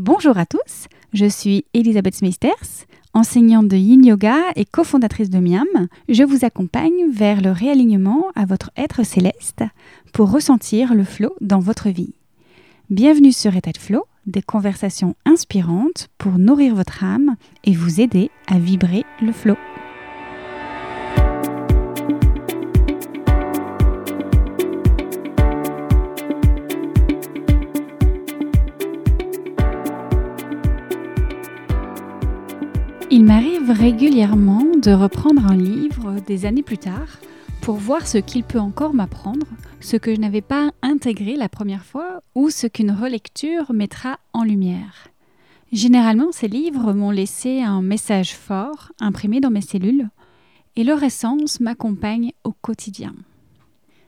Bonjour à tous, je suis Elisabeth Smeisters, enseignante de Yin Yoga et cofondatrice de Miam. Je vous accompagne vers le réalignement à votre être céleste pour ressentir le flow dans votre vie. Bienvenue sur État de Flow, des conversations inspirantes pour nourrir votre âme et vous aider à vibrer le flow. Il m'arrive régulièrement de reprendre un livre des années plus tard pour voir ce qu'il peut encore m'apprendre, ce que je n'avais pas intégré la première fois ou ce qu'une relecture mettra en lumière. Généralement, ces livres m'ont laissé un message fort imprimé dans mes cellules et leur essence m'accompagne au quotidien.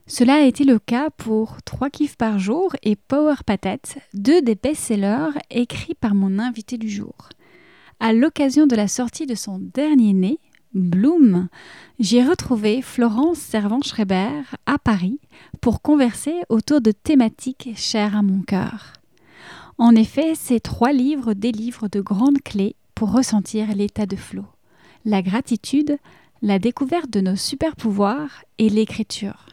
Cela a été le cas pour Trois kiffs par jour et Power Patate, deux des best-sellers écrits par mon invité du jour. À l'occasion de la sortie de son dernier né, Bloom, j'ai retrouvé Florence Servan-Schreiber à Paris pour converser autour de thématiques chères à mon cœur. En effet, ces trois livres délivrent de grandes clés pour ressentir l'état de flot, la gratitude, la découverte de nos super pouvoirs et l'écriture.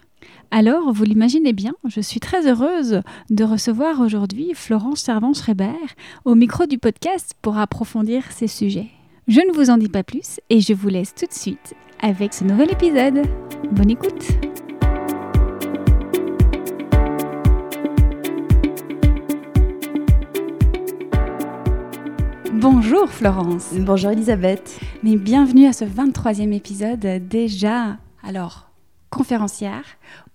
Alors, vous l'imaginez bien, je suis très heureuse de recevoir aujourd'hui Florence Servan-Schreiber au micro du podcast pour approfondir ces sujets. Je ne vous en dis pas plus et je vous laisse tout de suite avec ce nouvel épisode. Bonne écoute Bonjour Florence Bonjour Elisabeth Mais bienvenue à ce 23e épisode déjà, alors conférencière,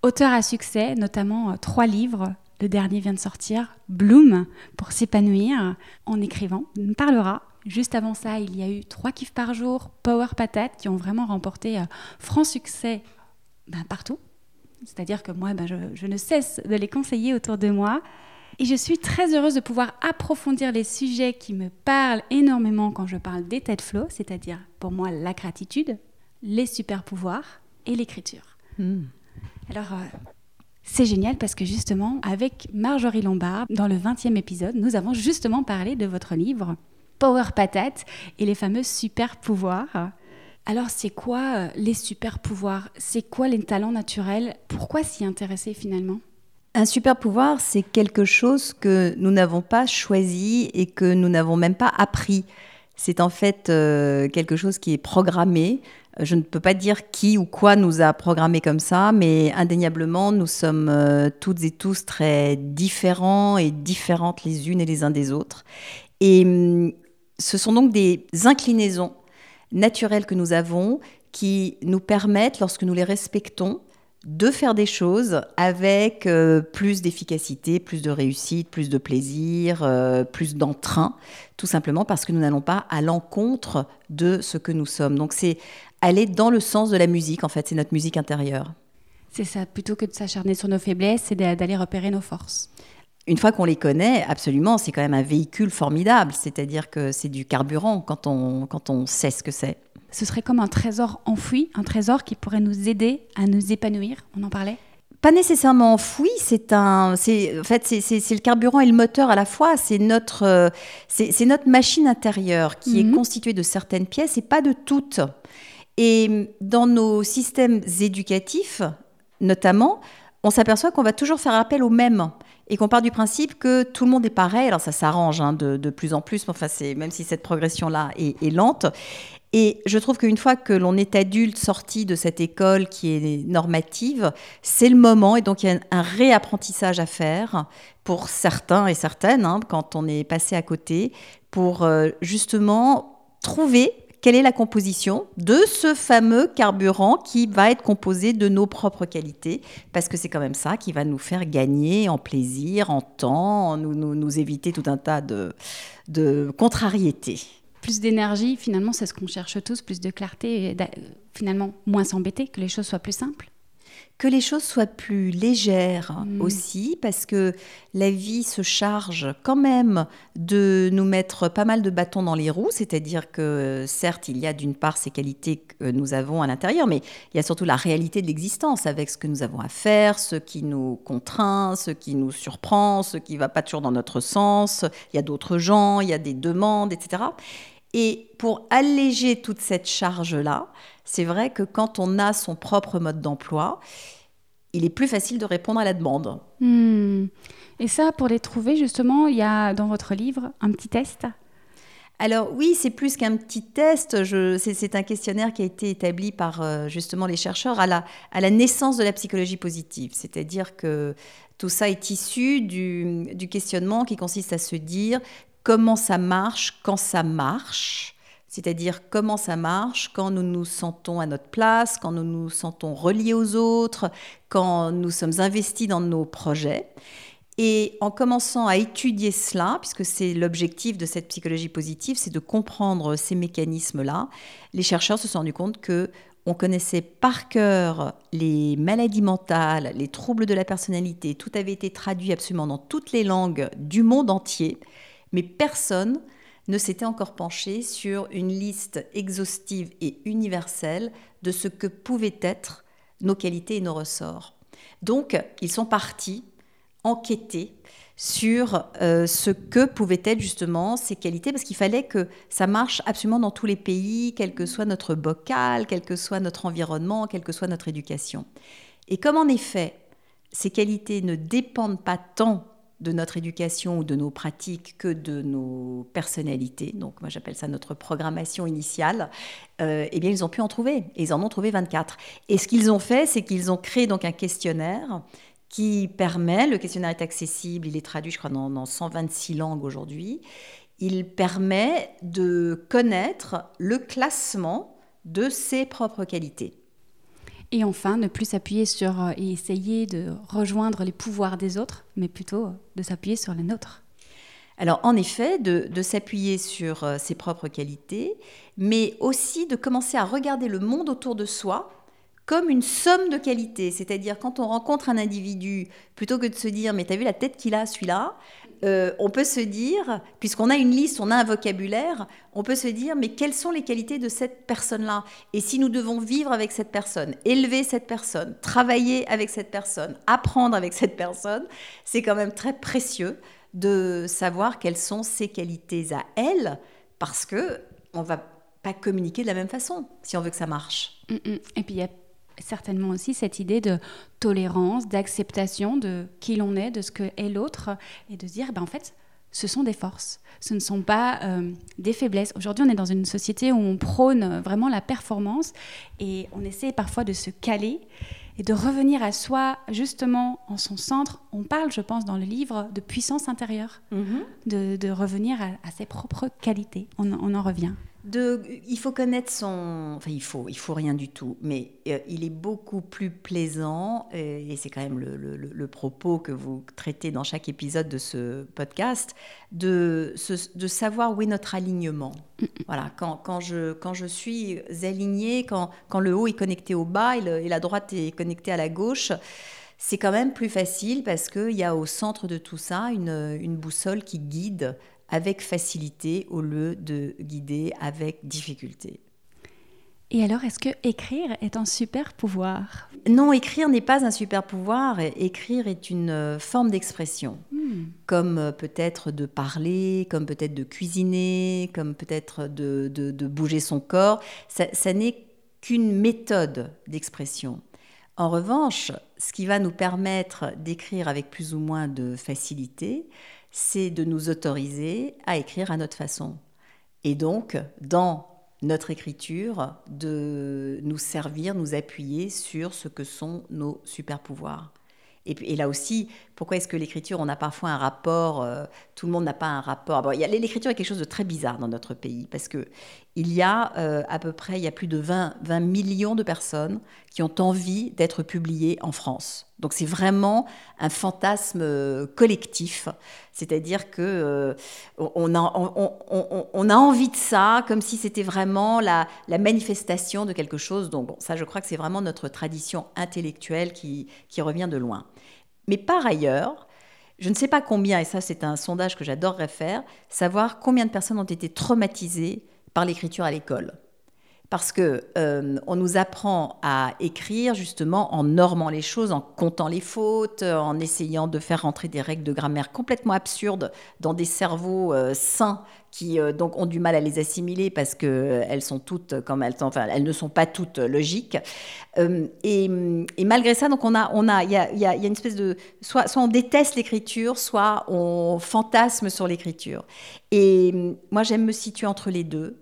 auteur à succès, notamment euh, trois livres. Le dernier vient de sortir, Bloom, pour s'épanouir en écrivant. On parlera. Juste avant ça, il y a eu trois kiffs par jour, Power Patate, qui ont vraiment remporté euh, franc succès ben, partout. C'est-à-dire que moi, ben, je, je ne cesse de les conseiller autour de moi. Et je suis très heureuse de pouvoir approfondir les sujets qui me parlent énormément quand je parle d'état de flow, c'est-à-dire pour moi la gratitude, les super pouvoirs et l'écriture. Hmm. Alors, euh, c'est génial parce que justement, avec Marjorie Lombard, dans le 20e épisode, nous avons justement parlé de votre livre Power Patate et les fameux super pouvoirs. Alors, c'est quoi euh, les super pouvoirs C'est quoi les talents naturels? Pourquoi s'y intéresser finalement? Un super pouvoir, c'est quelque chose que nous n'avons pas choisi et que nous n'avons même pas appris. C'est en fait euh, quelque chose qui est programmé, je ne peux pas dire qui ou quoi nous a programmé comme ça, mais indéniablement, nous sommes euh, toutes et tous très différents et différentes les unes et les uns des autres. Et hum, ce sont donc des inclinaisons naturelles que nous avons qui nous permettent, lorsque nous les respectons, de faire des choses avec euh, plus d'efficacité, plus de réussite, plus de plaisir, euh, plus d'entrain, tout simplement parce que nous n'allons pas à l'encontre de ce que nous sommes. Donc c'est aller dans le sens de la musique, en fait, c'est notre musique intérieure. C'est ça, plutôt que de s'acharner sur nos faiblesses, c'est d'aller repérer nos forces. Une fois qu'on les connaît, absolument, c'est quand même un véhicule formidable, c'est-à-dire que c'est du carburant quand on, quand on sait ce que c'est. Ce serait comme un trésor enfoui, un trésor qui pourrait nous aider à nous épanouir, on en parlait? Pas nécessairement enfoui, c'est un, c'est en fait c'est le carburant et le moteur à la fois. C'est notre, euh, c'est notre machine intérieure qui est mhm. constituée de certaines pièces et pas de toutes. Et dans nos systèmes éducatifs, notamment, on s'aperçoit qu'on va toujours faire appel aux mêmes et qu'on part du principe que tout le monde est pareil. Alors ça s'arrange hein, de, plus en plus, enfin, même si cette progression-là est, est, lente. Et je trouve qu'une fois que l'on est adulte sorti de cette école qui est normative, c'est le moment, et donc il y a un réapprentissage à faire pour certains et certaines, hein, quand on est passé à côté, pour euh, justement trouver quelle est la composition de ce fameux carburant qui va être composé de nos propres qualités, parce que c'est quand même ça qui va nous faire gagner en plaisir, en temps, nous, nous, éviter tout un tas de, contrariétés. Plus d'énergie, finalement, c'est ce qu'on cherche tous, plus de clarté, finalement moins s'embêter, que les choses soient plus simples. Que les choses soient plus légères Mm. aussi, parce que la vie se charge quand même de nous mettre pas mal de bâtons dans les roues, c'est-à-dire que certes, il y a d'une part ces qualités que nous avons à l'intérieur, mais il y a surtout la réalité de l'existence avec ce que nous avons à faire, ce qui nous contraint, ce qui nous surprend, ce qui va pas toujours dans notre sens, il y a d'autres gens, il y a des demandes, etc. Et pour alléger toute cette charge-là, c'est vrai que quand on a son propre mode d'emploi, il est plus facile de répondre à la demande. Hmm. Et ça, pour les trouver, justement, il y a dans votre livre un petit test? Alors oui, c'est plus qu'un petit test. C'est c'est un questionnaire qui a été établi par euh, justement les chercheurs à la, à la naissance de la psychologie positive. C'est-à-dire que tout ça est issu du, du questionnement qui consiste à se dire comment ça marche quand ça marche. C'est-à-dire comment ça marche quand nous nous sentons à notre place, quand nous nous sentons reliés aux autres, quand nous sommes investis dans nos projets. Et en commençant à étudier cela, puisque c'est l'objectif de cette psychologie positive, c'est de comprendre ces mécanismes-là, les chercheurs se sont rendus compte que on connaissait par cœur les maladies mentales, les troubles de la personnalité, tout avait été traduit absolument dans toutes les langues du monde entier, mais personne ne s'était encore penché sur une liste exhaustive et universelle de ce que pouvaient être nos qualités et nos ressorts. Donc, ils sont partis enquêter sur euh, ce que pouvaient être justement ces qualités, parce qu'il fallait que ça marche absolument dans tous les pays, quel que soit notre bocal, quel que soit notre environnement, quelle que soit notre éducation. Et comme en effet, ces qualités ne dépendent pas tant de notre éducation ou de nos pratiques que de nos personnalités, donc moi j'appelle ça notre programmation initiale, euh, eh bien ils ont pu en trouver, et ils en ont trouvé 24. Et ce qu'ils ont fait, c'est qu'ils ont créé donc un questionnaire qui permet, le questionnaire est accessible, il est traduit je crois dans, dans 126 langues aujourd'hui, il permet de connaître le classement de ses propres qualités. Et enfin, ne plus s'appuyer sur euh, et essayer de rejoindre les pouvoirs des autres, mais plutôt euh, de s'appuyer sur les nôtres. Alors en effet, de, s'appuyer sur euh, ses propres qualités, mais aussi de commencer à regarder le monde autour de soi comme une somme de qualités. C'est-à-dire quand on rencontre un individu, plutôt que de se dire mais t'as vu la tête qu'il a celui-là, euh, on peut se dire, puisqu'on a une liste, on a un vocabulaire, on peut se dire mais quelles sont les qualités de cette personne-là? Et si nous devons vivre avec cette personne, élever cette personne, travailler avec cette personne, apprendre avec cette personne, c'est quand même très précieux de savoir quelles sont ses qualités à elle, parce que on va pas communiquer de la même façon si on veut que ça marche. Mm, mm. Et puis il y a certainement aussi cette idée de tolérance, d'acceptation de qui l'on est, de ce que est l'autre, et de se dire, ben, en fait, ce sont des forces, ce ne sont pas euh, des faiblesses. Aujourd'hui, on est dans une société où on prône vraiment la performance, et on essaie parfois de se caler et de revenir à soi, justement, en son centre. On parle, je pense, dans le livre, de puissance intérieure, de, de revenir à, à ses propres qualités. On, on en revient. De, il faut connaître son. Enfin, il faut, il faut rien du tout, mais euh, il est beaucoup plus plaisant, euh, et c'est quand même le, le- le propos que vous traitez dans chaque épisode de ce podcast, de, savoir où est notre alignement. Voilà, quand, quand, je, quand je suis alignée, quand, quand le haut est connecté au bas et, le- et la droite est connectée à la gauche, c'est quand même plus facile parce qu'il y a au centre de tout ça une, une boussole qui guide avec facilité au lieu de guider avec difficulté. Et alors, est-ce que écrire est un super pouvoir? Non, écrire n'est pas un super pouvoir. Écrire est une euh, forme d'expression, Hmm. comme euh, peut-être de parler, comme peut-être de cuisiner, comme peut-être de, de- de bouger son corps. Ça, ça n'est qu'une méthode d'expression. En revanche, ce qui va nous permettre d'écrire avec plus ou moins de facilité, c'est de nous autoriser à écrire à notre façon. Et donc, dans notre écriture, de nous servir, nous appuyer sur ce que sont nos super pouvoirs. Et, là aussi, pour pourquoi est-ce que l'écriture, on a parfois un rapport, euh, tout le monde n'a pas un rapport? l'écriture est quelque chose de très bizarre dans notre pays parce que il y a euh, à peu près, il y a plus de 20, 20 millions de personnes qui ont envie d'être publiées en France. Donc c'est vraiment un fantasme euh, collectif, c'est-à-dire que on, a, on, a, envie de ça, comme si c'était vraiment la, la, manifestation de quelque chose. Donc ça, je crois que c'est vraiment notre tradition intellectuelle qui, qui revient de loin. Mais par ailleurs, je ne sais pas combien, et ça c'est un sondage que j'adorerais faire, savoir combien de personnes ont été traumatisées par l'écriture à l'école. Parce que euh, on nous apprend à écrire justement en normant les choses, en comptant les fautes, en essayant de faire rentrer des règles de grammaire complètement absurdes dans des cerveaux euh, sains qui euh, donc ont du mal à les assimiler parce que elles sont toutes comme elles, ne sont pas toutes logiques. Et, et, malgré ça, donc on a, on a, il y a, y a, une espèce de, soit, soit on déteste l'écriture, soit on fantasme sur l'écriture. Et moi, j'aime me situer entre les deux,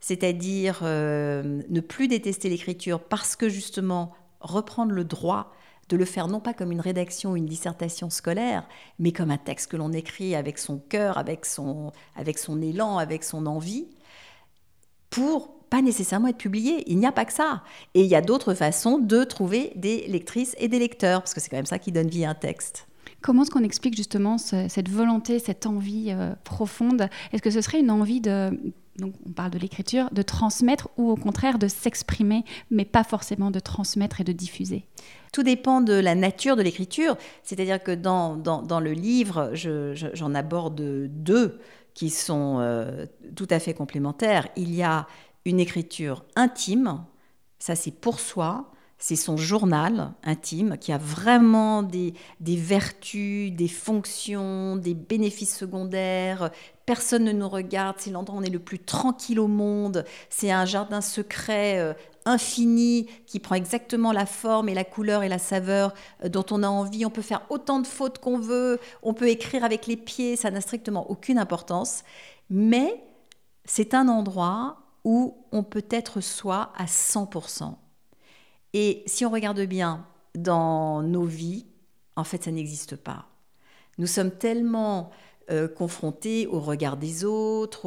c'est-à-dire ne plus détester l'écriture parce que justement reprendre le droit de le faire non pas comme une rédaction ou une dissertation scolaire, mais comme un texte que l'on écrit avec son cœur, avec son, avec son élan, avec son envie, pour pas nécessairement être publié. Il n'y a pas que ça. Et il y a d'autres façons de trouver des lectrices et des lecteurs, parce que c'est quand même ça qui donne vie à un texte. Comment est-ce qu'on explique justement cette volonté, cette envie euh, profonde? Est-ce que ce serait une envie de donc on parle de l'écriture, de transmettre ou au contraire de s'exprimer, mais pas forcément de transmettre et de diffuser Tout dépend de la nature de l'écriture. C'est-à-dire que dans, dans, le livre, j'en aborde deux qui sont euh, tout à fait complémentaires. Il y a une écriture intime, ça c'est pour soi, c'est son journal intime qui a vraiment des, vertus, des fonctions, des bénéfices secondaires. Personne ne nous regarde, c'est l'endroit où on est le plus tranquille au monde. C'est un jardin secret euh, infini qui prend exactement la forme et la couleur et la saveur euh, dont on a envie. On peut faire autant de fautes qu'on veut, on peut écrire avec les pieds, ça n'a strictement aucune importance. Mais c'est un endroit où on peut être soi à 100%. Et si on regarde bien dans nos vies, en fait, ça n'existe pas. Nous sommes tellement euh, confrontés au regard des autres,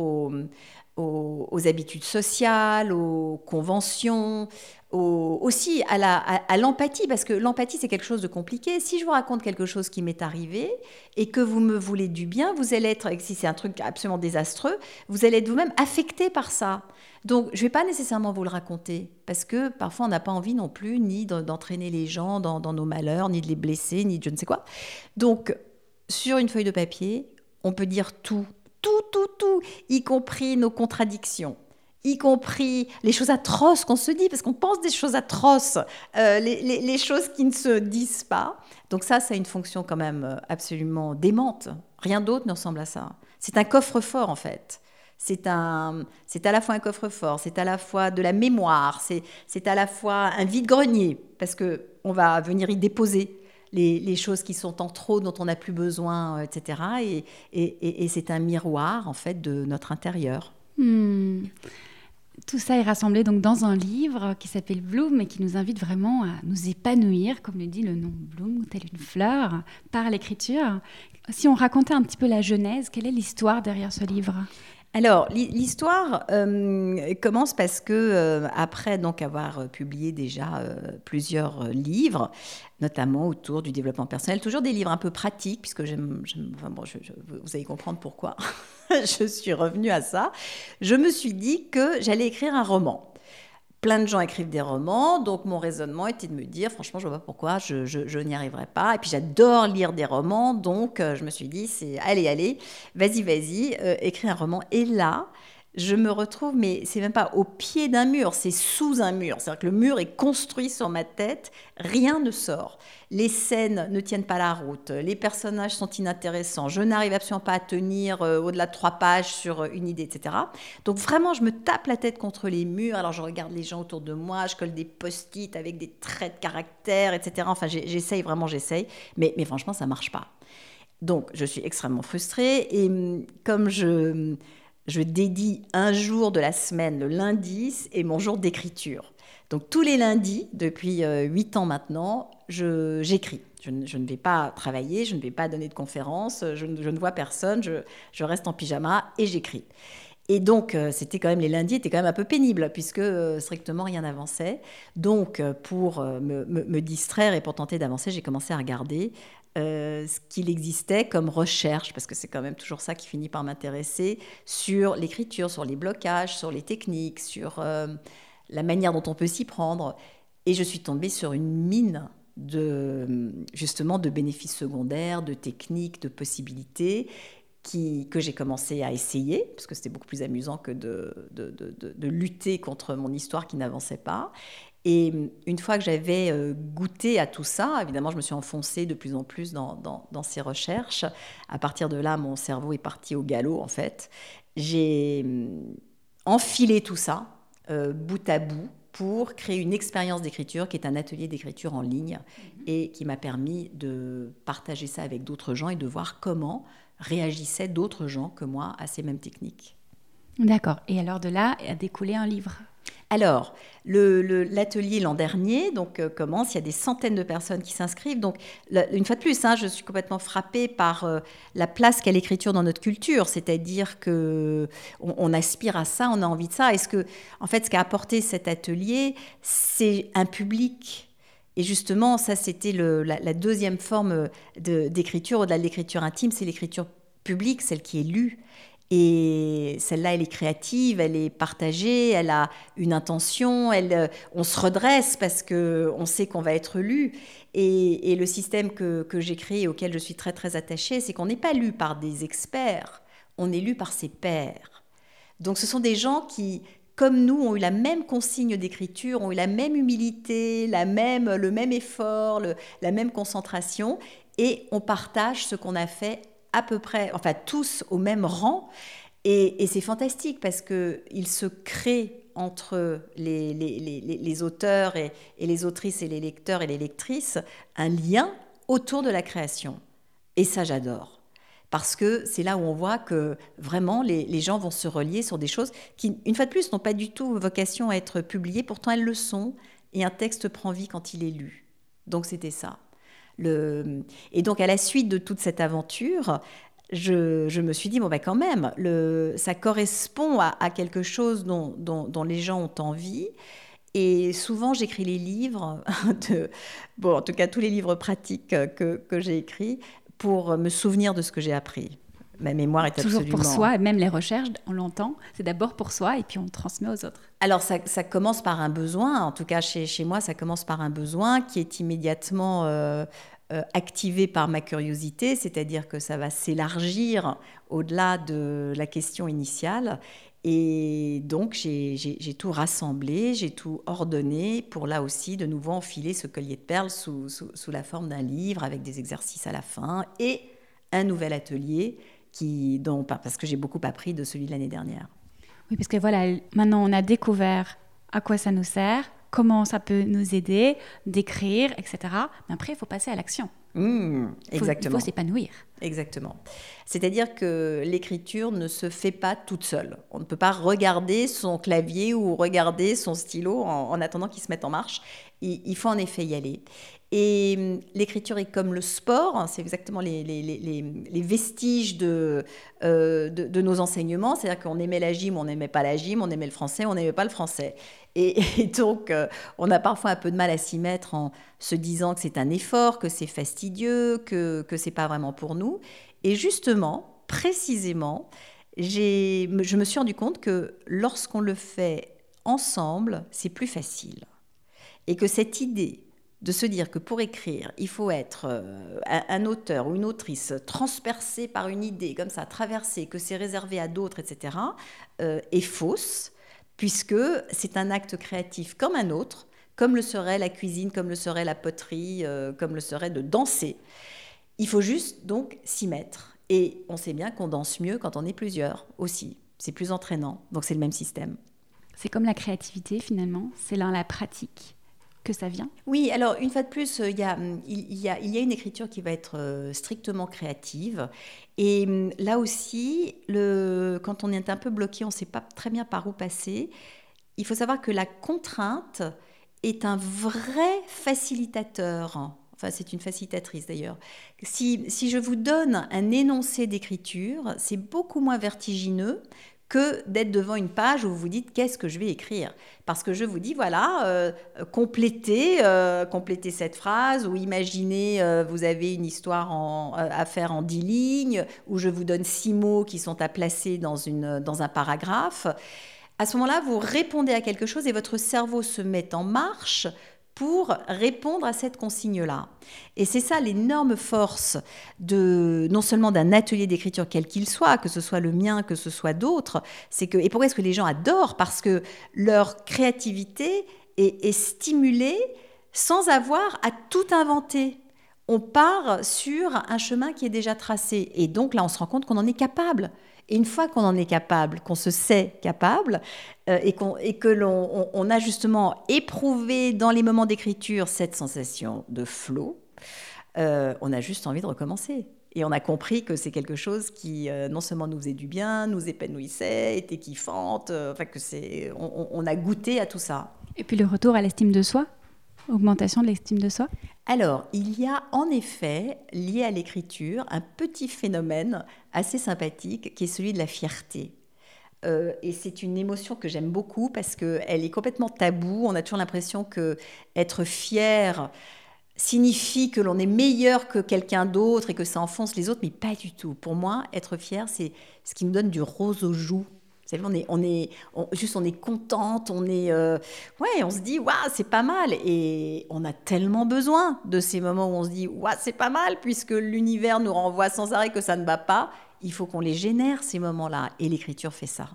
aux, habitudes sociales, aux conventions, aussi à l'empathie, parce que l'empathie, c'est quelque chose de compliqué. Si je vous raconte quelque chose qui m'est arrivé et que vous me voulez du bien, vous allez être, si c'est un truc absolument désastreux, vous allez être vous-même affecté par ça. Donc, je ne vais pas nécessairement vous le raconter, parce que parfois, on n'a pas envie non plus ni d'entraîner les gens dans, dans nos malheurs, ni de les blesser, ni de je ne sais quoi. Donc, sur une feuille de papier, on peut dire tout, tout, tout, tout, y compris nos contradictions y compris les choses atroces qu'on se dit, parce qu'on pense des choses atroces, euh, les, choses qui ne se disent pas. Donc ça, ça a une fonction quand même euh, absolument démente. Rien d'autre ne ressemble à ça. C'est un coffre-fort en fait. C'est à la fois un coffre-fort, c'est à la fois de la mémoire, c'est, c'est à la fois un vide-grenier, parce que on va venir y déposer les, choses qui sont en trop, dont on n'a plus besoin, euh, etc. Et, et, et, c'est un miroir en fait de notre intérieur. Hmm. Tout ça est rassemblé donc dans un livre qui s'appelle Bloom et qui nous invite vraiment à nous épanouir, comme le dit le nom Bloom, telle une fleur, par l'écriture. Si on racontait un petit peu la genèse, quelle est l'histoire derrière ce livre? Alors, l'histoire euh, commence parce que, euh, après donc avoir euh, publié déjà plusieurs livres, notamment autour du développement personnel, toujours des livres un peu pratiques, puisque vous allez comprendre pourquoi je suis revenue à ça, je me suis dit que j'allais écrire un roman plein de gens écrivent des romans, donc mon raisonnement était de me dire, franchement, je vois pas pourquoi je, n'y arriverais pas. Et puis j'adore lire des romans, donc euh, je me suis dit, c'est allez, allez, vas-y, vas-y, euh, écris un roman. Et là, je me retrouve, mais c'est même pas au pied d'un mur, c'est sous un mur. C'est-à-dire que le mur est construit sur ma tête, rien ne sort. Les scènes ne tiennent pas la route, les personnages sont inintéressants, je n'arrive absolument pas à tenir euh, au-delà de trois pages sur euh, une idée, etc. Donc vraiment, je me tape la tête contre les murs, alors je regarde les gens autour de moi, je colle des post-it avec des traits de caractère, etc. Enfin, j'essaye, vraiment, j'essaye, mais, mais franchement, ça marche pas. Donc, je suis extrêmement frustrée et hum, comme je je dédie un jour de la semaine, le lundi, et mon jour d'écriture. Donc tous les lundis, depuis euh, huit ans maintenant, j'écris. Je ne, vais pas travailler, je ne vais pas donner de conférences, je, ne vois personne, je, reste en pyjama et j'écris. Et donc, euh, c'était quand même les lundis étaient quand même un peu pénibles puisque euh, strictement rien n'avançait. Donc, euh, pour me, distraire et pour tenter d'avancer, j'ai commencé à regarder ce qu'il existait comme recherche, parce que c'est quand même toujours ça qui finit par m'intéresser, sur l'écriture, sur les blocages, sur les techniques, sur la manière dont on peut s'y prendre. Et je suis tombée sur une mine de justement de bénéfices secondaires, de techniques, de possibilités que j'ai commencé à essayer, parce que c'était beaucoup plus amusant que de, de, de, lutter contre mon histoire qui n'avançait pas. Et une fois que j'avais euh, goûté à tout ça, évidemment, je me suis enfoncée de plus en plus dans, dans, dans ces recherches. À partir de là, mon cerveau est parti au galop, en fait. J'ai hum, enfilé tout ça, euh, bout à bout, pour créer une expérience d'écriture qui est un atelier d'écriture en ligne mhm. et qui m'a permis de partager ça avec d'autres gens et de voir comment réagissaient d'autres gens que moi à ces mêmes techniques. D'accord. Et alors de là a découlé un livre alors, l'atelier l'an dernier donc, euh, commence, il y a des centaines de personnes qui s'inscrivent. Donc, une fois de plus, hein, je suis complètement frappée par euh, la place qu'a l'écriture dans notre culture, c'est-à-dire que on, aspire à ça, on a envie de ça. Est-ce que, en fait, ce qu'a apporté cet atelier, c'est un public? Et justement, ça, c'était la, la, deuxième forme d'écriture, au-delà de l'écriture intime, c'est l'écriture publique, celle qui est lue. Et celle-là, elle est créative, elle est partagée, elle a une intention, elle, euh, on se redresse parce qu'on sait qu'on va être lu. Et, le système que, que j'ai créé, auquel je suis très très attachée, c'est qu'on n'est pas lu par des experts, on est lu par ses pairs. Donc ce sont des gens qui, comme nous, ont eu la même consigne d'écriture, ont eu la même humilité, la même, le même effort, la même concentration, et on partage ce qu'on a fait à peu près, enfin tous au même rang. Et, c'est fantastique parce qu'il se crée entre les, les, auteurs et, les autrices et les lecteurs et les lectrices un lien autour de la création. Et ça, j'adore. Parce que c'est là où on voit que vraiment les, gens vont se relier sur des choses qui, une fois de plus, n'ont pas du tout vocation à être publiées, pourtant elles le sont, et un texte prend vie quand il est lu. Donc c'était ça. Et donc, à la suite de toute cette aventure, je, me suis dit, bon, ben quand même, ça correspond à, quelque chose dont, dont, les gens ont envie. Et souvent, j'écris les livres, de, bon, en tout cas tous les livres pratiques que, que j'ai écrits, pour me souvenir de ce que j'ai appris. Ma mémoire est Toujours absolument... pour soi, même les recherches, on l'entend, c'est d'abord pour soi et puis on transmet aux autres. Alors ça, ça, commence par un besoin, en tout cas chez, chez, moi, ça commence par un besoin qui est immédiatement euh, euh, activé par ma curiosité, c'est-à-dire que ça va s'élargir au-delà de la question initiale. Et donc, j'ai tout rassemblé, j'ai tout ordonné pour là aussi, de nouveau, enfiler ce collier de perles sous, sous, la forme d'un livre avec des exercices à la fin et un nouvel atelier qui, dont, parce que j'ai beaucoup appris de celui de l'année dernière. Oui, parce que voilà, maintenant on a découvert à quoi ça nous sert, comment ça peut nous aider, d'écrire, etc. Mais après, il faut passer à l'action. Mmh, exactement. il faut s'épanouir. Exactement. C'est-à-dire que l'écriture ne se fait pas toute seule. On ne peut pas regarder son clavier ou regarder son stylo en, attendant qu'il se mette en marche. il, faut en effet y aller. Et hum, l'écriture est comme le sport, hein, c'est exactement les, vestiges de, euh, de, de, nos enseignements. C'est-à-dire qu'on aimait la gym, on n'aimait pas la gym, on aimait le français, on n'aimait pas le français. Et, donc, euh, on a parfois un peu de mal à s'y mettre en se disant que c'est un effort, que c'est fastidieux, que, que c'est pas vraiment pour nous. Et justement, précisément, je me suis rendu compte que lorsqu'on le fait ensemble, c'est plus facile. Et que cette idée de se dire que pour écrire, il faut être euh, un, auteur ou une autrice transpercé par une idée, comme ça, traversé, que c'est réservé à d'autres, etc., euh, est fausse, puisque c'est un acte créatif comme un autre, comme le serait la cuisine, comme le serait la poterie, euh, comme le serait de danser. Il faut juste donc s'y mettre. Et on sait bien qu'on danse mieux quand on est plusieurs aussi. C'est plus entraînant. Donc c'est le même système. C'est comme la créativité finalement, c'est dans la pratique que ça vient? Oui, alors une fois de plus, euh, il y a, il y a, une écriture qui va être euh, strictement créative. Et hum, là aussi, quand on est un peu bloqué, on ne sait pas très bien par où passer, il faut savoir que la contrainte est un vrai facilitateur. Enfin c'est une facilitatrice d'ailleurs, si je vous donne un énoncé d'écriture, c'est beaucoup moins vertigineux que d'être devant une page où vous vous dites qu'est-ce que je vais écrire? Parce que je vous dis, voilà, euh, complétez, euh, complétez cette phrase, ou imaginez, euh, vous avez une histoire à faire en dix lignes, où je vous donne six mots qui sont à placer dans, une, dans un paragraphe. À ce moment-là, vous répondez à quelque chose et votre cerveau se met en marche pour répondre à cette consigne-là. Et c'est ça l'énorme force de non seulement d'un atelier d'écriture quel qu'il soit, que ce soit le mien, que ce soit d'autres, c'est que et pourquoi est-ce que les gens adorent? Parce que leur créativité est, est stimulée sans avoir à tout inventer on part sur un chemin qui est déjà tracé. Et donc là, on se rend compte qu'on en est capable. Une fois qu'on en est capable, qu'on se sait capable, euh, et, et que l'on on, a justement éprouvé dans les moments d'écriture cette sensation de flow, euh, on a juste envie de recommencer. Et on a compris que c'est quelque chose qui euh, non seulement nous faisait du bien, nous épanouissait, était kiffante, enfin que c'est, on a goûté à tout ça. Et puis le retour à l'estime de soi? Augmentation de l'estime de soi alors, il y a en effet, lié à l'écriture, un petit phénomène assez sympathique qui est celui de la fierté. Euh, et c'est une émotion que j'aime beaucoup parce qu'elle est complètement taboue. On a toujours l'impression que être fier signifie que l'on est meilleur que quelqu'un d'autre et que ça enfonce les autres, mais pas du tout. Pour moi, être fier, c'est ce qui me donne du rose aux joues on est, on est juste, on est contente, on est, euh, ouais, on se dit, waouh, c'est pas mal. Et on a tellement besoin de ces moments où on se dit, waouh, c'est pas mal, puisque l'univers nous renvoie sans arrêt que ça ne va pas. Il faut qu'on les génère ces moments-là, et l'écriture fait ça.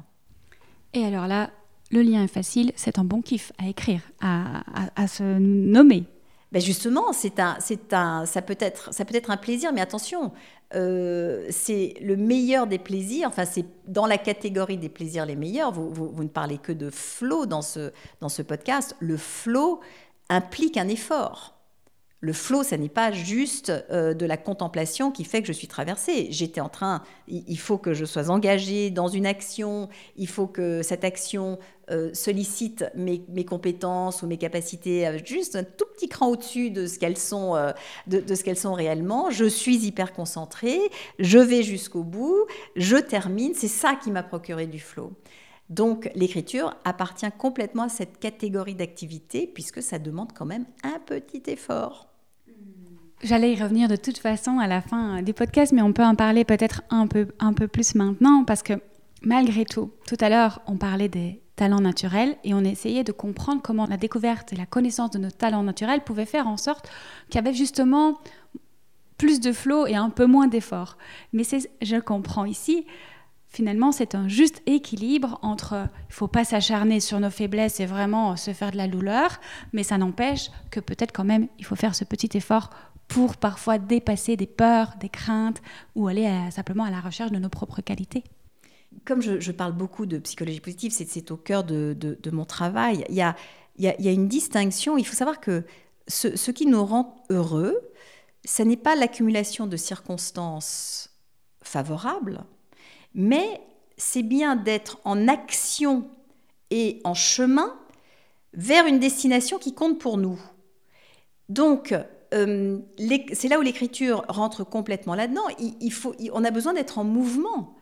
Et alors là, le lien est facile, c'est un bon kiff à écrire, à se nommer. Ben justement, c'est un, c'est un, ça peut être, un plaisir, mais attention, euh, c'est le meilleur des plaisirs. Enfin, c'est dans la catégorie des plaisirs les meilleurs. Vous, vous, ne parlez que de flow dans ce, dans ce podcast. Le flow implique un effort. Le flow, ça n'est pas juste euh, de la contemplation qui fait que je suis traversée. J'étais en train, il faut que je sois engagée dans une action, il faut que cette action euh, sollicite mes, compétences ou mes capacités euh, juste un tout petit cran au-dessus de ce qu'elles sont, de, de, ce qu'elles sont réellement. Je suis hyper concentrée, je vais jusqu'au bout, je termine. C'est ça qui m'a procuré du flow. Donc l'écriture appartient complètement à cette catégorie d'activité puisque ça demande quand même un petit effort. J'allais y revenir de toute façon à la fin du podcast, mais on peut en parler peut-être un peu, un peu plus maintenant parce que malgré tout, tout à l'heure, on parlait des talents naturels et on essayait de comprendre comment la découverte et la connaissance de nos talents naturels pouvaient faire en sorte qu'il y avait justement plus de flow et un peu moins d'effort. Mais je comprends ici, finalement, c'est un juste équilibre entre il faut pas s'acharner sur nos faiblesses et vraiment se faire de la douleur, mais ça n'empêche que peut-être quand même il faut faire ce petit effort pour parfois dépasser des peurs, des craintes ou aller simplement à la recherche de nos propres qualités. Comme je, parle beaucoup de psychologie positive, c'est au cœur de, mon travail. Il y, a, une distinction. Il faut savoir que ce qui nous rend heureux, ce n'est pas l'accumulation de circonstances favorables, mais c'est bien d'être en action et en chemin vers une destination qui compte pour nous. Donc, euh, c'est là où l'écriture rentre complètement là-dedans. Il, faut, on a besoin d'être en mouvement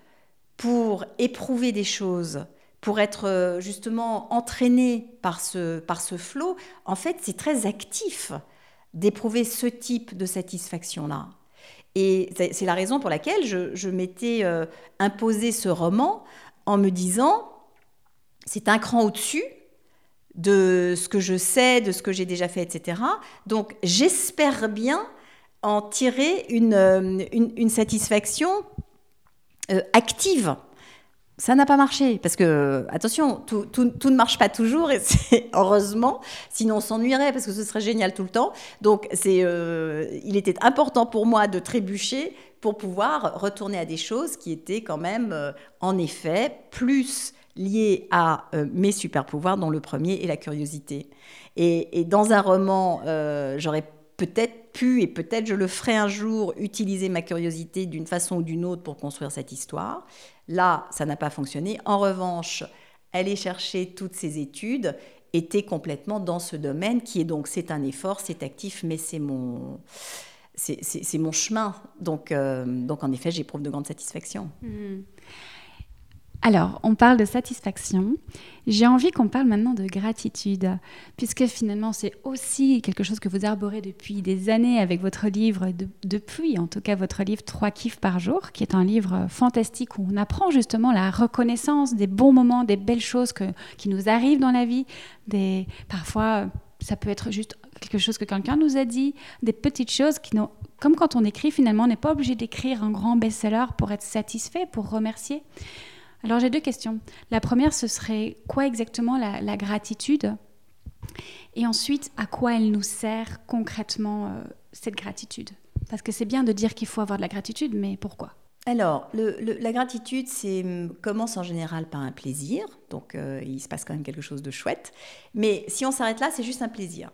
pour éprouver des choses, pour être euh, justement entraîné par ce, par ce flot. En fait, c'est très actif d'éprouver ce type de satisfaction-là. Et c'est la raison pour laquelle je, m'étais euh, imposé ce roman en me disant, c'est un cran au-dessus de ce que je sais, de ce que j'ai déjà fait, etc. Donc j'espère bien en tirer une, euh, satisfaction euh, active ça n'a pas marché parce que attention, tout, ne marche pas toujours et c'est heureusement, sinon on s'ennuierait parce que ce serait génial tout le temps. Donc c'est, euh, il était important pour moi de trébucher pour pouvoir retourner à des choses qui étaient quand même, euh, en effet, plus liées à euh, mes super pouvoirs, dont le premier est la curiosité. Et dans un roman, j'aurais peut-être pu, et peut-être je le ferai un jour, utiliser ma curiosité d'une façon ou d'une autre pour construire cette histoire. Là, ça n'a pas fonctionné. En revanche, aller chercher toutes ces études été complètement dans ce domaine qui est donc, c'est un effort, c'est actif, mais c'est mon, c'est mon chemin. Donc, euh, donc en effet, j'éprouve de grandes satisfaction. Mmh. Alors, on parle de satisfaction. J'ai envie qu'on parle maintenant de gratitude, puisque finalement, c'est aussi quelque chose que vous arborez depuis des années avec votre livre, depuis en tout cas votre livre Trois kiffs par jour, qui est un livre fantastique où on apprend justement la reconnaissance des bons moments, des belles choses qui nous arrivent dans la vie. Des, parfois, ça peut être juste quelque chose que quelqu'un nous a dit, des petites choses qui comme quand on écrit, finalement, on n'est pas obligé d'écrire un grand best-seller pour être satisfait, pour remercier. Alors j'ai deux questions. La première, ce serait quoi exactement la, gratitude? Et ensuite, à quoi elle nous sert concrètement euh, cette gratitude? Parce que c'est bien de dire qu'il faut avoir de la gratitude, mais pourquoi? Alors, la gratitude c'est, hum, commence en général par un plaisir, donc euh, il se passe quand même quelque chose de chouette. Mais si on s'arrête là, c'est juste un plaisir.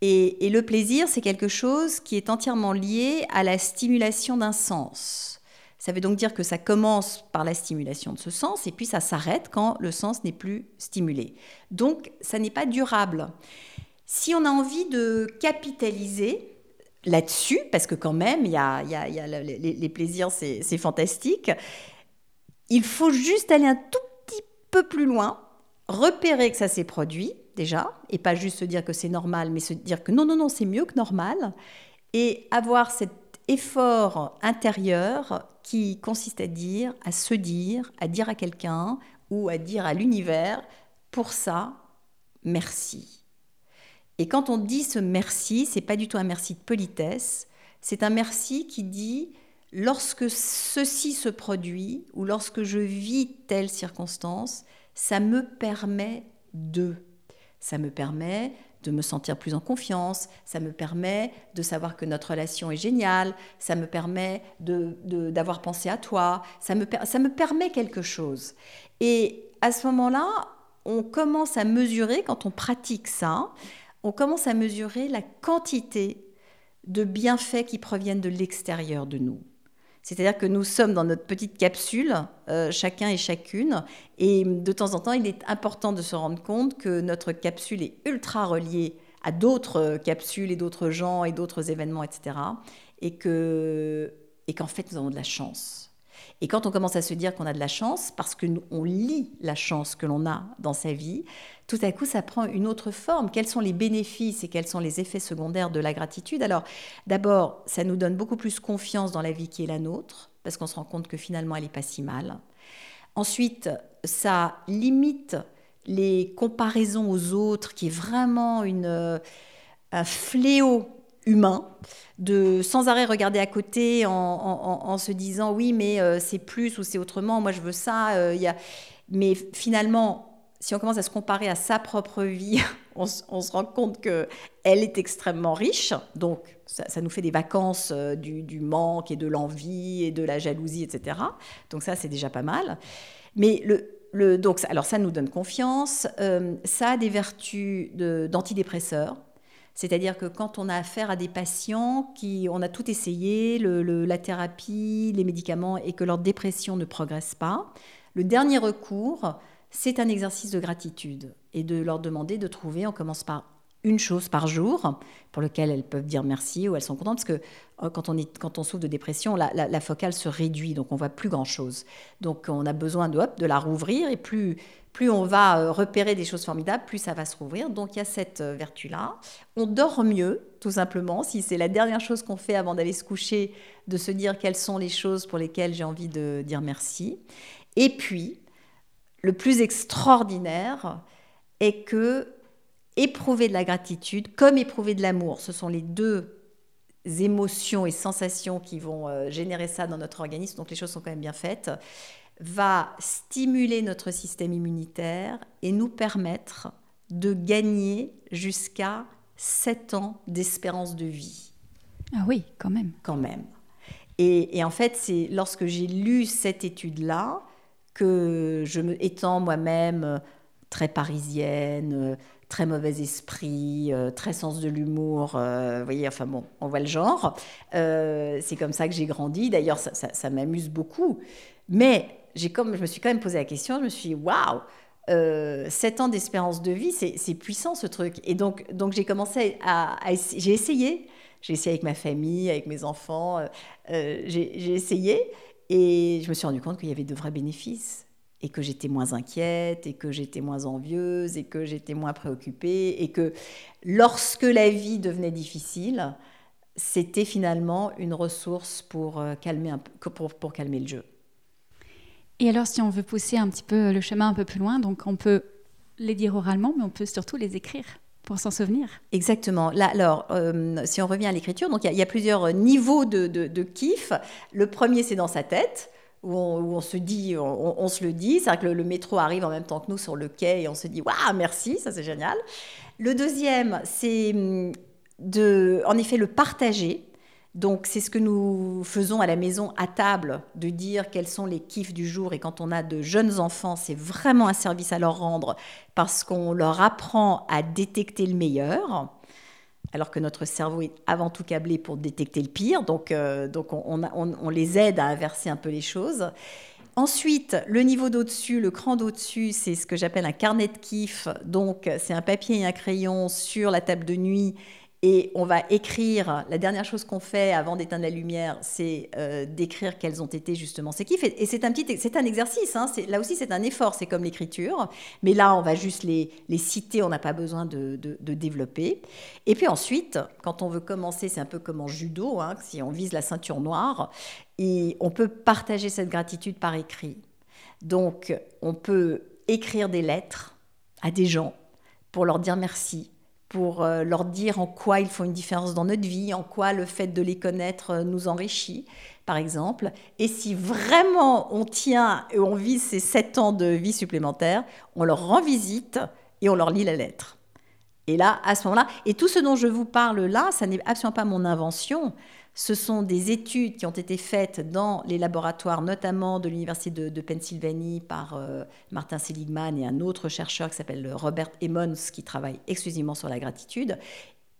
et le plaisir, c'est quelque chose qui est entièrement lié à la stimulation d'un sens. Ça veut donc dire que ça commence par la stimulation de ce sens et puis ça s'arrête quand le sens n'est plus stimulé. Donc ça n'est pas durable. Si on a envie de capitaliser là-dessus, parce que quand même, il y a, les, plaisirs, c'est fantastique, il faut juste aller un tout petit peu plus loin, repérer que ça s'est produit déjà, et pas juste se dire que c'est normal, mais se dire que non, non, non, c'est mieux que normal, et avoir cet effort intérieur qui consiste à dire, à se dire, à dire à quelqu'un ou à dire à l'univers, pour ça, merci. Et quand on dit ce merci, c'est pas du tout un merci de politesse, c'est un merci qui dit lorsque ceci se produit ou lorsque je vis telle circonstance, ça me permet de. Ça me permet de me sentir plus en confiance, ça me permet de savoir que notre relation est géniale, ça me permet d'avoir de, pensé à toi, ça me, ça me permet quelque chose. Et à ce moment-là, on commence à mesurer, quand on pratique ça, on commence à mesurer la quantité de bienfaits qui proviennent de l'extérieur de nous. C'est-à-dire que nous sommes dans notre petite capsule, euh, chacun et chacune, et de temps en temps, il est important de se rendre compte que notre capsule est ultra reliée à d'autres capsules et d'autres gens et d'autres événements, etc. Et et qu'en fait, nous avons de la chance. Et quand on commence à se dire qu'on a de la chance, parce qu'on lit la chance que l'on a dans sa vie, tout à coup, ça prend une autre forme. Quels sont les bénéfices et quels sont les effets secondaires de la gratitude? Alors, d'abord, ça nous donne beaucoup plus confiance dans la vie qui est la nôtre, parce qu'on se rend compte que finalement, elle n'est pas si mal. Ensuite, ça limite les comparaisons aux autres, qui est vraiment une, un fléau humain de sans arrêt regarder à côté en, se disant oui mais euh, c'est plus ou c'est autrement, moi je veux ça. Euh, y a... Mais finalement, si on commence à se comparer à sa propre vie, on, se rend compte que elle est extrêmement riche, donc ça, nous fait des vacances euh, du, manque et de l'envie et de la jalousie, etc. Donc ça c'est déjà pas mal. Mais le, le, donc, alors ça nous donne confiance, ça a des vertus d'antidépresseurs. C'est-à-dire que quand on a affaire à des patients qui, on a tout essayé, la thérapie, les médicaments, et que leur dépression ne progresse pas, le dernier recours, c'est un exercice de gratitude et de leur demander de trouver, on commence par une chose par jour pour lequel elles peuvent dire merci ou elles sont contentes parce que euh, quand on, est, quand on souffre de dépression, la, focale se réduit, donc on voit plus grand-chose. Donc on a besoin de, hop, de la rouvrir et plus, plus on va euh, repérer des choses formidables, plus ça va se rouvrir. Donc il y a cette euh, vertu-là. On dort mieux, tout simplement, si c'est la dernière chose qu'on fait avant d'aller se coucher, de se dire quelles sont les choses pour lesquelles j'ai envie de dire merci. Et puis, le plus extraordinaire est que éprouver de la gratitude comme éprouver de l'amour, ce sont les deux émotions et sensations qui vont euh, générer ça dans notre organisme, donc les choses sont quand même bien faites, va stimuler notre système immunitaire et nous permettre de gagner jusqu'à 7 ans d'espérance de vie. Ah oui, quand même. Quand même. Et, et en fait, c'est lorsque j'ai lu cette étude-là que je me étant moi-même euh, très parisienne, euh, très mauvais esprit, euh, très sens de l'humour. Euh, vous voyez, enfin bon, on voit le genre. Euh, c'est comme ça que j'ai grandi. D'ailleurs, ça, m'amuse beaucoup. Mais j'ai comme, je me suis quand même posé la question. Je me suis dit, waouh, euh, 7 ans d'espérance de vie, c'est puissant ce truc. Et donc, donc j'ai commencé à, j'ai essayé, j'ai essayé avec ma famille, avec mes enfants, euh, euh, j'ai essayé et je me suis rendu compte qu'il y avait de vrais bénéfices et que j'étais moins inquiète et que j'étais moins envieuse et que j'étais moins préoccupée et que lorsque la vie devenait difficile, c'était finalement une ressource pour euh, calmer, pour, pour calmer le jeu. Et alors, si on veut pousser un petit peu le chemin un peu plus loin, donc on peut les dire oralement, mais on peut surtout les écrire pour s'en souvenir. Exactement. Là, alors, euh, si on revient à l'écriture, donc il y, a plusieurs niveaux de, kiff. Le premier, c'est dans sa tête. Où on, se dit, on, se le dit, c'est-à-dire que le, métro arrive en même temps que nous sur le quai et on se dit waouh merci, ça c'est génial. Le deuxième, c'est hum, de, en effet, le partager. Donc c'est ce que nous faisons à la maison à table, de dire quels sont les kiffs du jour. Et quand on a de jeunes enfants, c'est vraiment un service à leur rendre parce qu'on leur apprend à détecter le meilleur, alors que notre cerveau est avant tout câblé pour détecter le pire. Donc, euh, donc on, les aide à inverser un peu les choses. Ensuite, le niveau d'au-dessus, le cran d'au-dessus, c'est ce que j'appelle un carnet de kiff. Donc, c'est un papier et un crayon sur la table de nuit et on va écrire, la dernière chose qu'on fait avant d'éteindre la lumière, c'est euh, d'écrire quels ont été justement ces kiffs. Et, c'est un petit, c'est un exercice, hein, là aussi c'est un effort, c'est comme l'écriture. Mais là, on va juste les, les citer, on n'a pas besoin de, de, développer. Et puis ensuite, quand on veut commencer, c'est un peu comme en judo, hein, si on vise la ceinture noire, et on peut partager cette gratitude par écrit. Donc, on peut écrire des lettres à des gens pour leur dire merci, pour euh, leur dire en quoi ils font une différence dans notre vie, en quoi le fait de les connaître euh, nous enrichit, par exemple. Et si vraiment on tient et on vise ces sept ans de vie supplémentaire, on leur rend visite et on leur lit la lettre. Et là, à ce moment-là, et tout ce dont je vous parle là, ça n'est absolument pas mon invention. Ce sont des études qui ont été faites dans les laboratoires, notamment de l'Université de, Pennsylvanie par euh, Martin Seligman et un autre chercheur qui s'appelle Robert Emmons, qui travaille exclusivement sur la gratitude,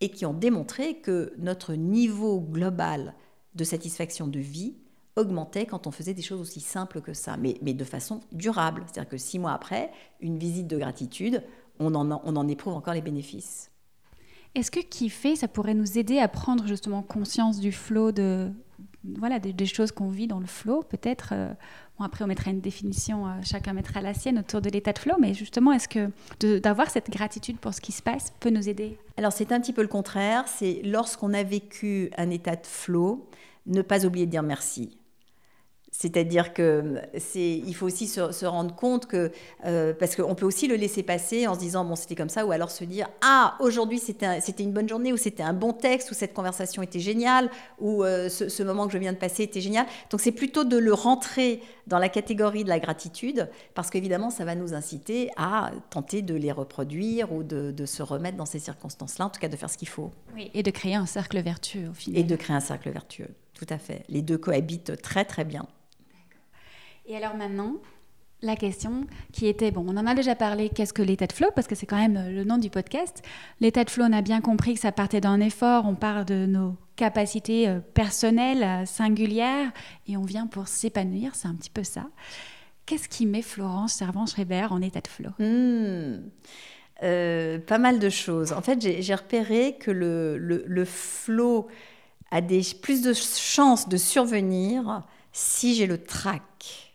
et qui ont démontré que notre niveau global de satisfaction de vie augmentait quand on faisait des choses aussi simples que ça, mais, de façon durable. C'est-à-dire que six mois après, une visite de gratitude, on en éprouve encore les bénéfices. Est-ce que kiffer, ça pourrait nous aider à prendre justement conscience du flot de voilà des, choses qu'on vit dans le flot peut-être euh, bon, après on mettra une définition euh, chacun mettra la sienne autour de l'état de flow mais justement est-ce que d'avoir cette gratitude pour ce qui se passe peut nous aider? Alors c'est un petit peu le contraire c'est lorsqu'on a vécu un état de flow ne pas oublier de dire merci c'est-à-dire que c'est, il faut aussi se, rendre compte que, euh, parce qu'on peut aussi le laisser passer en se disant, bon, c'était comme ça, ou alors se dire, ah, aujourd'hui c'était, c'était une bonne journée, ou c'était un bon texte, ou cette conversation était géniale, ou euh, ce, moment que je viens de passer était génial. Donc c'est plutôt de le rentrer dans la catégorie de la gratitude, parce qu'évidemment, ça va nous inciter à tenter de les reproduire ou de, de se remettre dans ces circonstances-là, en tout cas de faire ce qu'il faut. Oui, et de créer un cercle vertueux au final. Et de créer un cercle vertueux, tout à fait. Les deux cohabitent très très bien. Et alors maintenant, la question qui était, bon, on en a déjà parlé, qu'est-ce que l'état de flow? Parce que c'est quand même euh, le nom du podcast. L'état de flow, on a bien compris que ça partait d'un effort, on parle de nos capacités euh, personnelles, euh, singulières, et on vient pour s'épanouir, c'est un petit peu ça. Qu'est-ce qui met Florence Servan-Schreiber en état de flow? Hmm. Pas mal de choses. En fait, j'ai repéré que le, le, le flow a des, plus de chances de survenir si j'ai le trac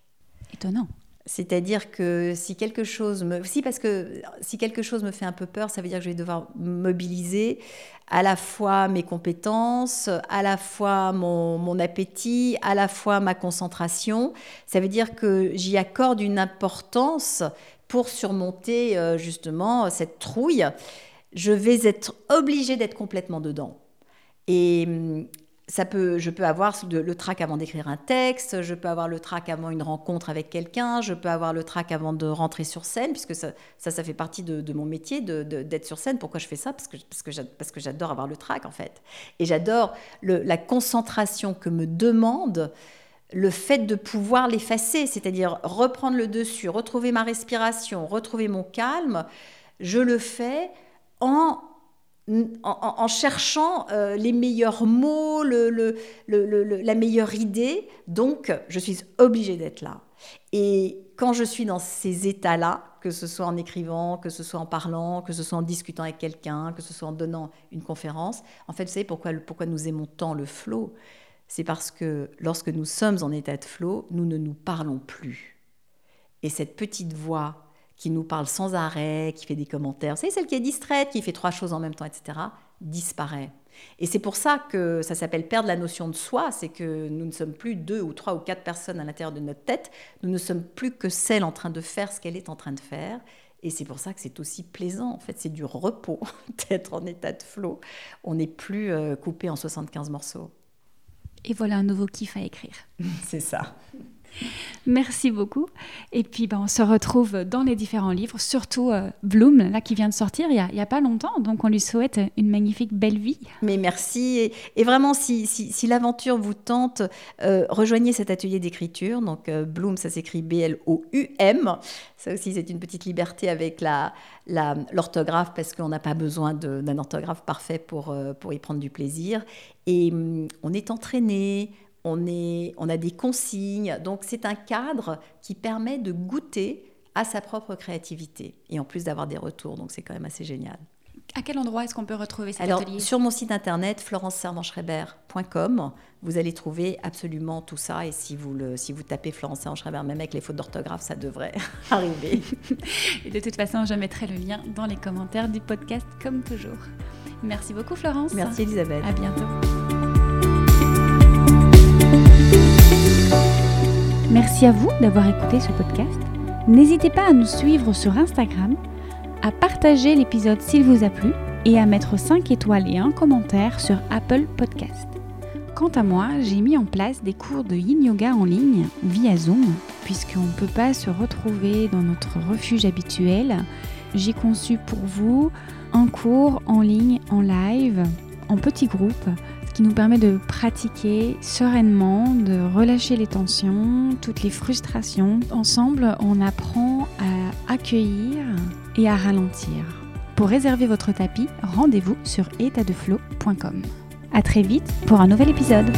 C'est-à-dire que si quelque chose me, si parce que si quelque chose me fait un peu peur, ça veut dire que je vais devoir mobiliser à la fois mes compétences, à la fois mon, mon appétit, à la fois ma concentration. Ça veut dire que j'y accorde une importance pour surmonter euh, justement cette trouille. Je vais être obligée d'être complètement dedans. Et hum, ça peut, je peux avoir le trac avant d'écrire un texte, je peux avoir le trac avant une rencontre avec quelqu'un, je peux avoir le trac avant de rentrer sur scène, puisque ça, ça, fait partie de, mon métier d'être sur scène. Pourquoi je fais ça? Parce que, parce que j'adore avoir le trac, en fait. Et j'adore la concentration que me demande le fait de pouvoir l'effacer, c'est-à-dire reprendre le dessus, retrouver ma respiration, retrouver mon calme. Je le fais en en, cherchant euh, les meilleurs mots, la meilleure idée. Donc, je suis obligée d'être là. Et quand je suis dans ces états-là, que ce soit en écrivant, que ce soit en parlant, que ce soit en discutant avec quelqu'un, que ce soit en donnant une conférence, en fait, vous savez pourquoi, pourquoi nous aimons tant le flow? C'est parce que lorsque nous sommes en état de flow, nous ne nous parlons plus. Et cette petite voix qui nous parle sans arrêt, qui fait des commentaires, savez, celle qui est distraite, qui fait trois choses en même temps, etc., disparaît. Et c'est pour ça que ça s'appelle perdre la notion de soi, c'est que nous ne sommes plus deux ou trois ou quatre personnes à l'intérieur de notre tête, nous ne sommes plus que celle en train de faire ce qu'elle est en train de faire. Et c'est pour ça que c'est aussi plaisant, en fait, c'est du repos d'être en état de flot. On n'est plus euh, coupé en 75 morceaux. Et voilà un nouveau kiff à écrire. c'est ça. Merci beaucoup. Et puis, ben, on se retrouve dans les différents livres, surtout euh, Bloom, là, qui vient de sortir il n'y a, pas longtemps. Donc, on lui souhaite une magnifique belle vie. Mais merci. Et, vraiment, si, si, l'aventure vous tente, euh, rejoignez cet atelier d'écriture. Donc, euh, Bloom, ça s'écrit B-L-O-U-M. Ça aussi, c'est une petite liberté avec l'orthographe, la, parce qu'on n'a pas besoin d'un orthographe parfait pour, pour y prendre du plaisir. Et hum, on est entraîné, on, est, on a des consignes. Donc c'est un cadre qui permet de goûter à sa propre créativité et en plus d'avoir des retours. Donc c'est quand même assez génial. À quel endroit est-ce qu'on peut retrouver cet Alors, atelier? Sur mon site internet florenceservanschreiber.com, vous allez trouver absolument tout ça. Et si vous, le, si vous tapez Florence Servan-Schreiber, même avec les fautes d'orthographe, ça devrait arriver. et de toute façon, je mettrai le lien dans les commentaires du podcast, comme toujours. Merci beaucoup, Florence. Merci, Elisabeth. À bientôt. Merci à vous d'avoir écouté ce podcast. N'hésitez pas à nous suivre sur Instagram, à partager l'épisode s'il vous a plu et à mettre 5 étoiles et un commentaire sur Apple Podcast. Quant à moi, j'ai mis en place des cours de yin yoga en ligne via Zoom, puisqu'on ne peut pas se retrouver dans notre refuge habituel. J'ai conçu pour vous un cours en ligne, en live, en petits groupes qui nous permet de pratiquer sereinement, de relâcher les tensions, toutes les frustrations. Ensemble, on apprend à accueillir et à ralentir. Pour réserver votre tapis, rendez-vous sur étatdeflow.com. À très vite pour un nouvel épisode.